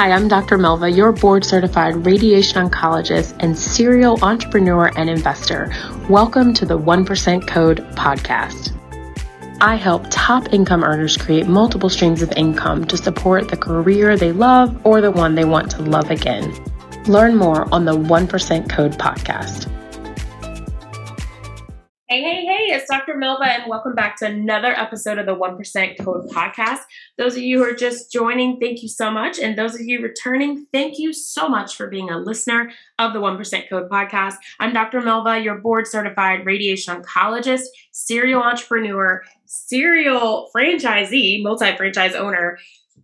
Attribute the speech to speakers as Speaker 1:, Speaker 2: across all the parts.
Speaker 1: Hi, I'm Dr. Melva, your board certified radiation oncologist and serial entrepreneur and investor. Welcome to the 1% Code podcast. I help top income earners create multiple streams of income to support the career they love or the one they want to love again. Learn more on the 1% Code podcast. Hey, hey, hey, it's Dr. Melva, and welcome back to another episode of the 1% Code podcast. Those of you who are just joining, thank you so much. And those of you returning, thank you so much for being a listener of the 1% Code podcast. I'm Dr. Melva, your board certified radiation oncologist, serial entrepreneur, serial franchisee, multi franchise owner,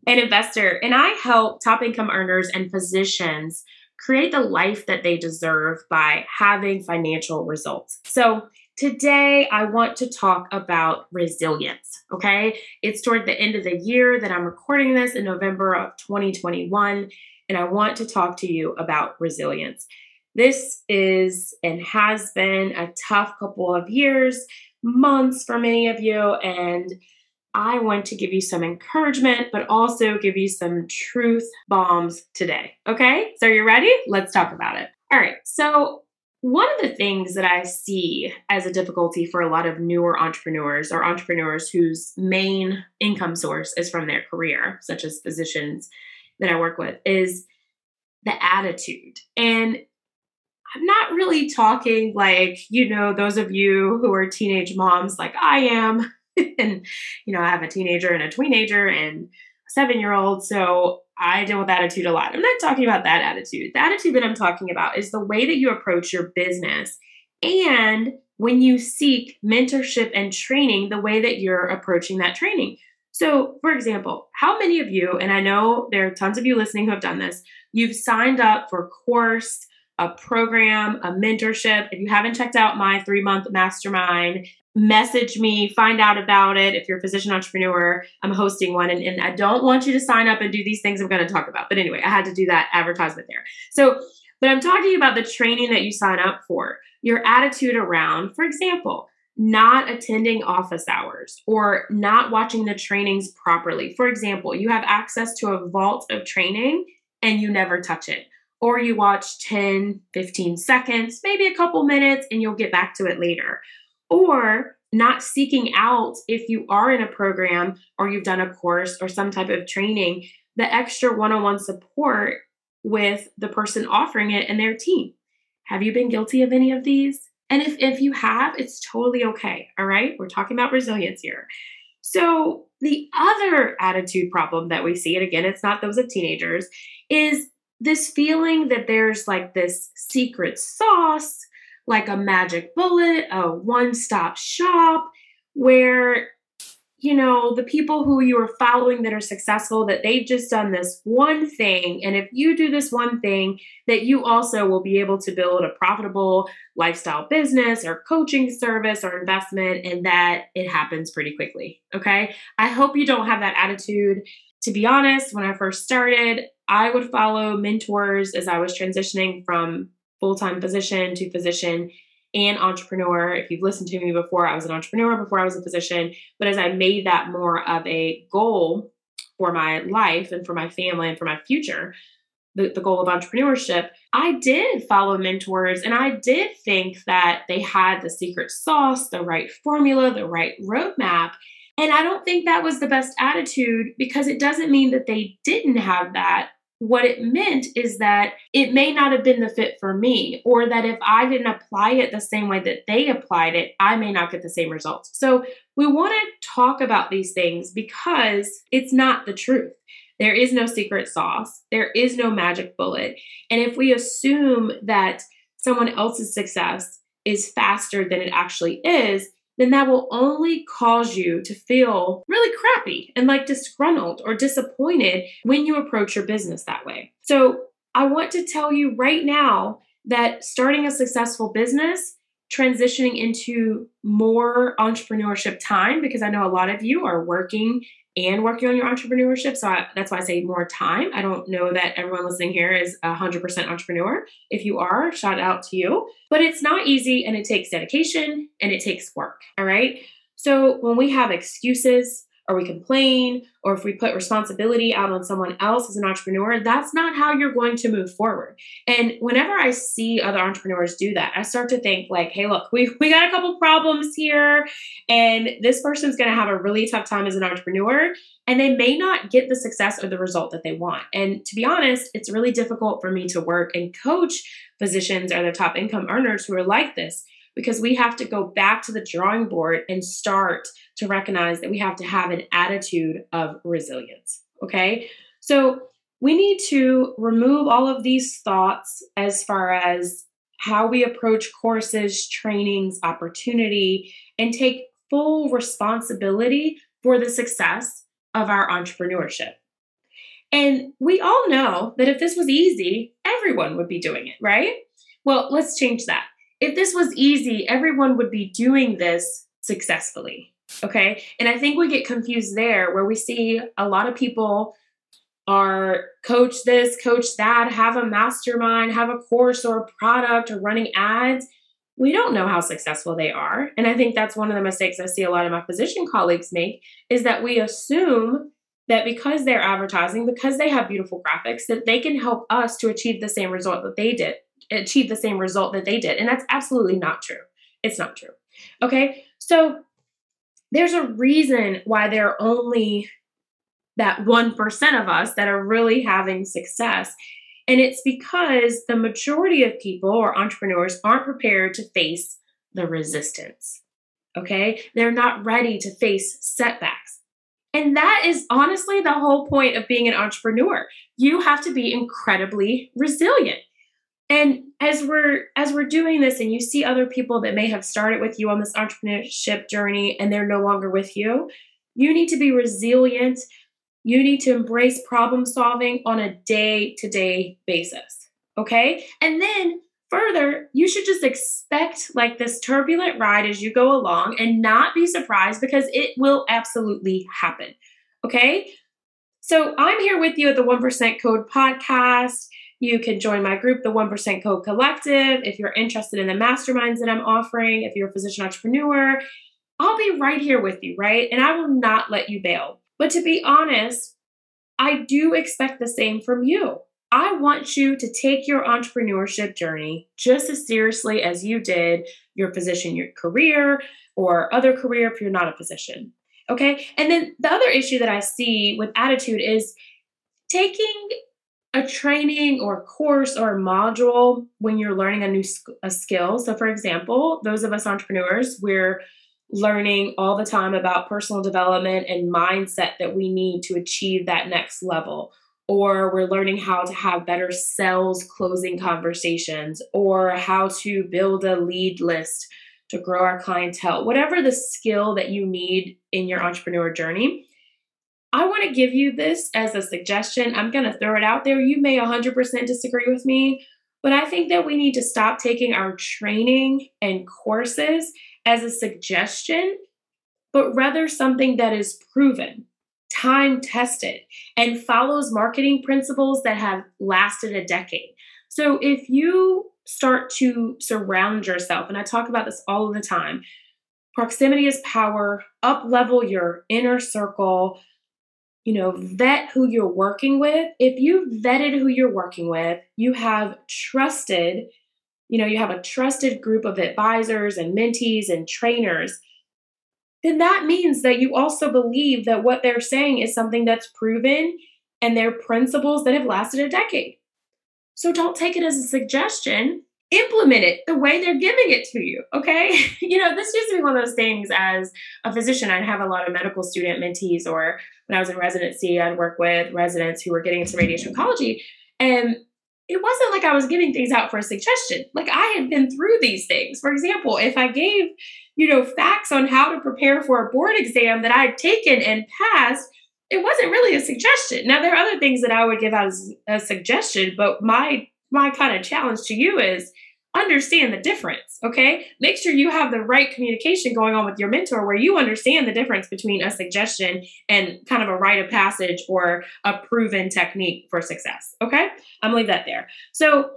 Speaker 1: and investor. And I help top income earners and physicians create the life that they deserve by having financial results. So, Today, I want to talk about resilience. Okay. It's toward the end of the year that I'm recording this in November of 2021, and I want to talk to you about resilience. This is and has been a tough couple of years, months for many of you, and I want to give you some encouragement, but also give you some truth bombs today. Okay, so you're ready? Let's talk about it. All right, so one of the things that I see as a difficulty for a lot of newer entrepreneurs or entrepreneurs whose main income source is from their career, such as physicians that I work with, is the attitude. And I'm not really talking like, you know, those of you who are teenage moms like I am. and, you know, I have a teenager and a teenager and a seven year old. So I deal with attitude a lot. I'm not talking about that attitude. The attitude that I'm talking about is the way that you approach your business and when you seek mentorship and training, the way that you're approaching that training. So, for example, how many of you, and I know there are tons of you listening who have done this, you've signed up for course, a program, a mentorship. If you haven't checked out my three month mastermind, message me, find out about it. If you're a physician entrepreneur, I'm hosting one and, and I don't want you to sign up and do these things I'm going to talk about. But anyway, I had to do that advertisement there. So, but I'm talking about the training that you sign up for, your attitude around, for example, not attending office hours or not watching the trainings properly. For example, you have access to a vault of training and you never touch it. Or you watch 10, 15 seconds, maybe a couple minutes, and you'll get back to it later. Or not seeking out if you are in a program or you've done a course or some type of training the extra one-on-one support with the person offering it and their team. Have you been guilty of any of these? And if, if you have it's totally okay all right? We're talking about resilience here. So the other attitude problem that we see and again it's not those of teenagers is this feeling that there's like this secret sauce like a magic bullet, a one stop shop where, you know, the people who you are following that are successful, that they've just done this one thing. And if you do this one thing, that you also will be able to build a profitable lifestyle business or coaching service or investment, and that it happens pretty quickly. Okay. I hope you don't have that attitude. To be honest, when I first started, I would follow mentors as I was transitioning from full time physician to physician and entrepreneur. If you've listened to me before, I was an entrepreneur before I was a physician. But as I made that more of a goal for my life and for my family and for my future, the, the goal of entrepreneurship, I did follow mentors and I did think that they had the secret sauce, the right formula, the right roadmap. And I don't think that was the best attitude because it doesn't mean that they didn't have that what it meant is that it may not have been the fit for me, or that if I didn't apply it the same way that they applied it, I may not get the same results. So we want to talk about these things because it's not the truth. There is no secret sauce, there is no magic bullet. And if we assume that someone else's success is faster than it actually is, then that will only cause you to feel really crappy and like disgruntled or disappointed when you approach your business that way. So, I want to tell you right now that starting a successful business, transitioning into more entrepreneurship time, because I know a lot of you are working and working on your entrepreneurship. So I, that's why I say more time. I don't know that everyone listening here is a 100% entrepreneur. If you are, shout out to you. But it's not easy and it takes dedication and it takes work. All right. So when we have excuses or we complain or if we put responsibility out on someone else as an entrepreneur, that's not how you're going to move forward. And whenever I see other entrepreneurs do that, I start to think like, hey, look, we we got a couple problems here and this person's going to have a really tough time as an entrepreneur and they may not get the success or the result that they want. And to be honest, it's really difficult for me to work and coach physicians or the top income earners who are like this because we have to go back to the drawing board and start to recognize that we have to have an attitude of resilience. Okay. So we need to remove all of these thoughts as far as how we approach courses, trainings, opportunity, and take full responsibility for the success of our entrepreneurship. And we all know that if this was easy, everyone would be doing it, right? Well, let's change that. If this was easy, everyone would be doing this successfully. Okay. And I think we get confused there where we see a lot of people are coach this, coach that, have a mastermind, have a course or a product or running ads. We don't know how successful they are. And I think that's one of the mistakes I see a lot of my physician colleagues make is that we assume that because they're advertising, because they have beautiful graphics, that they can help us to achieve the same result that they did, achieve the same result that they did. And that's absolutely not true. It's not true. Okay. So there's a reason why there are only that 1% of us that are really having success. And it's because the majority of people or entrepreneurs aren't prepared to face the resistance. Okay. They're not ready to face setbacks. And that is honestly the whole point of being an entrepreneur. You have to be incredibly resilient. And as we're as we're doing this and you see other people that may have started with you on this entrepreneurship journey and they're no longer with you, you need to be resilient. You need to embrace problem solving on a day-to-day basis. Okay? And then Further, you should just expect like this turbulent ride as you go along and not be surprised because it will absolutely happen. Okay? So I'm here with you at the 1% Code podcast. You can join my group, the 1% Code Collective, if you're interested in the masterminds that I'm offering, if you're a physician entrepreneur. I'll be right here with you, right? And I will not let you bail. But to be honest, I do expect the same from you. I want you to take your entrepreneurship journey just as seriously as you did your physician your career or other career if you're not a physician. Okay? And then the other issue that I see with attitude is taking a training or a course or a module when you're learning a new a skill. So for example, those of us entrepreneurs, we're learning all the time about personal development and mindset that we need to achieve that next level or we're learning how to have better sales closing conversations, or how to build a lead list to grow our clientele, whatever the skill that you need in your entrepreneur journey. I want to give you this as a suggestion. I'm going to throw it out there. You may 100% disagree with me, but I think that we need to stop taking our training and courses as a suggestion, but rather something that is proven time tested, and follows marketing principles that have lasted a decade. So if you start to surround yourself, and I talk about this all the time, proximity is power, up level your inner circle, you know, vet who you're working with. If you've vetted who you're working with, you have trusted, you know, you have a trusted group of advisors and mentees and trainers then that means that you also believe that what they're saying is something that's proven and they're principles that have lasted a decade. So don't take it as a suggestion. Implement it the way they're giving it to you. Okay. you know, this used to be one of those things as a physician. I'd have a lot of medical student mentees, or when I was in residency, I'd work with residents who were getting into radiation oncology. And it wasn't like I was giving things out for a suggestion. Like I had been through these things. For example, if I gave, you know, facts on how to prepare for a board exam that I'd taken and passed, it wasn't really a suggestion. Now there are other things that I would give out as a suggestion, but my my kind of challenge to you is understand the difference, okay? Make sure you have the right communication going on with your mentor where you understand the difference between a suggestion and kind of a rite of passage or a proven technique for success, okay? I'm gonna leave that there. So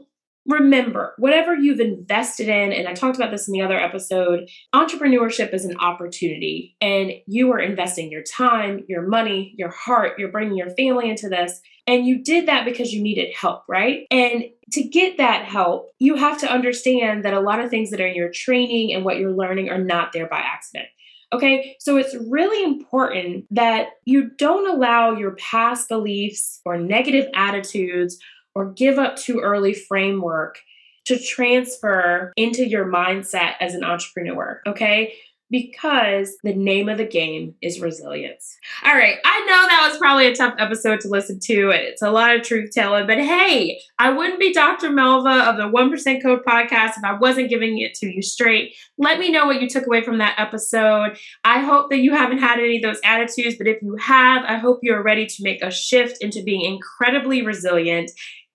Speaker 1: remember, whatever you've invested in, and I talked about this in the other episode, entrepreneurship is an opportunity, and you are investing your time, your money, your heart, you're bringing your family into this. And you did that because you needed help, right? And to get that help, you have to understand that a lot of things that are in your training and what you're learning are not there by accident. Okay, so it's really important that you don't allow your past beliefs or negative attitudes or give up too early framework to transfer into your mindset as an entrepreneur. Okay, because the name of the game is resilience. All right, I know that was probably a tough episode to listen to. And it's a lot of truth telling, but hey, I wouldn't be Dr. Melva of the 1% Code podcast if I wasn't giving it to you straight. Let me know what you took away from that episode. I hope that you haven't had any of those attitudes, but if you have, I hope you're ready to make a shift into being incredibly resilient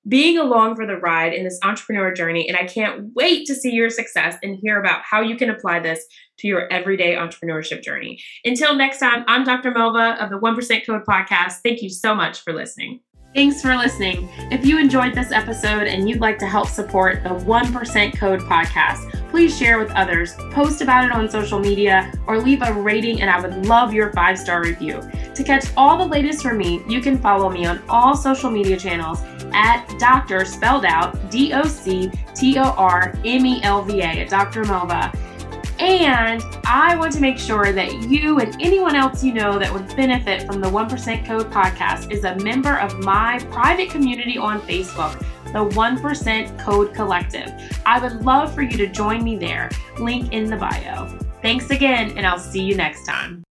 Speaker 1: being along for the ride in this entrepreneur journey. And I can't wait to see your success and hear about how you can apply this to your everyday entrepreneurship journey. Until next time, I'm Dr. Melva of the 1% Code Podcast. Thank you so much for listening. Thanks for listening. If you enjoyed this episode and you'd like to help support the 1% Code podcast, please share with others, post about it on social media, or leave a rating, and I would love your five star review. To catch all the latest from me, you can follow me on all social media channels at Dr. spelled out D O C T O R M E L V A at Dr. Melva. And I want to make sure that you and anyone else you know that would benefit from the 1% Code podcast is a member of my private community on Facebook, the 1% Code Collective. I would love for you to join me there. Link in the bio. Thanks again, and I'll see you next time.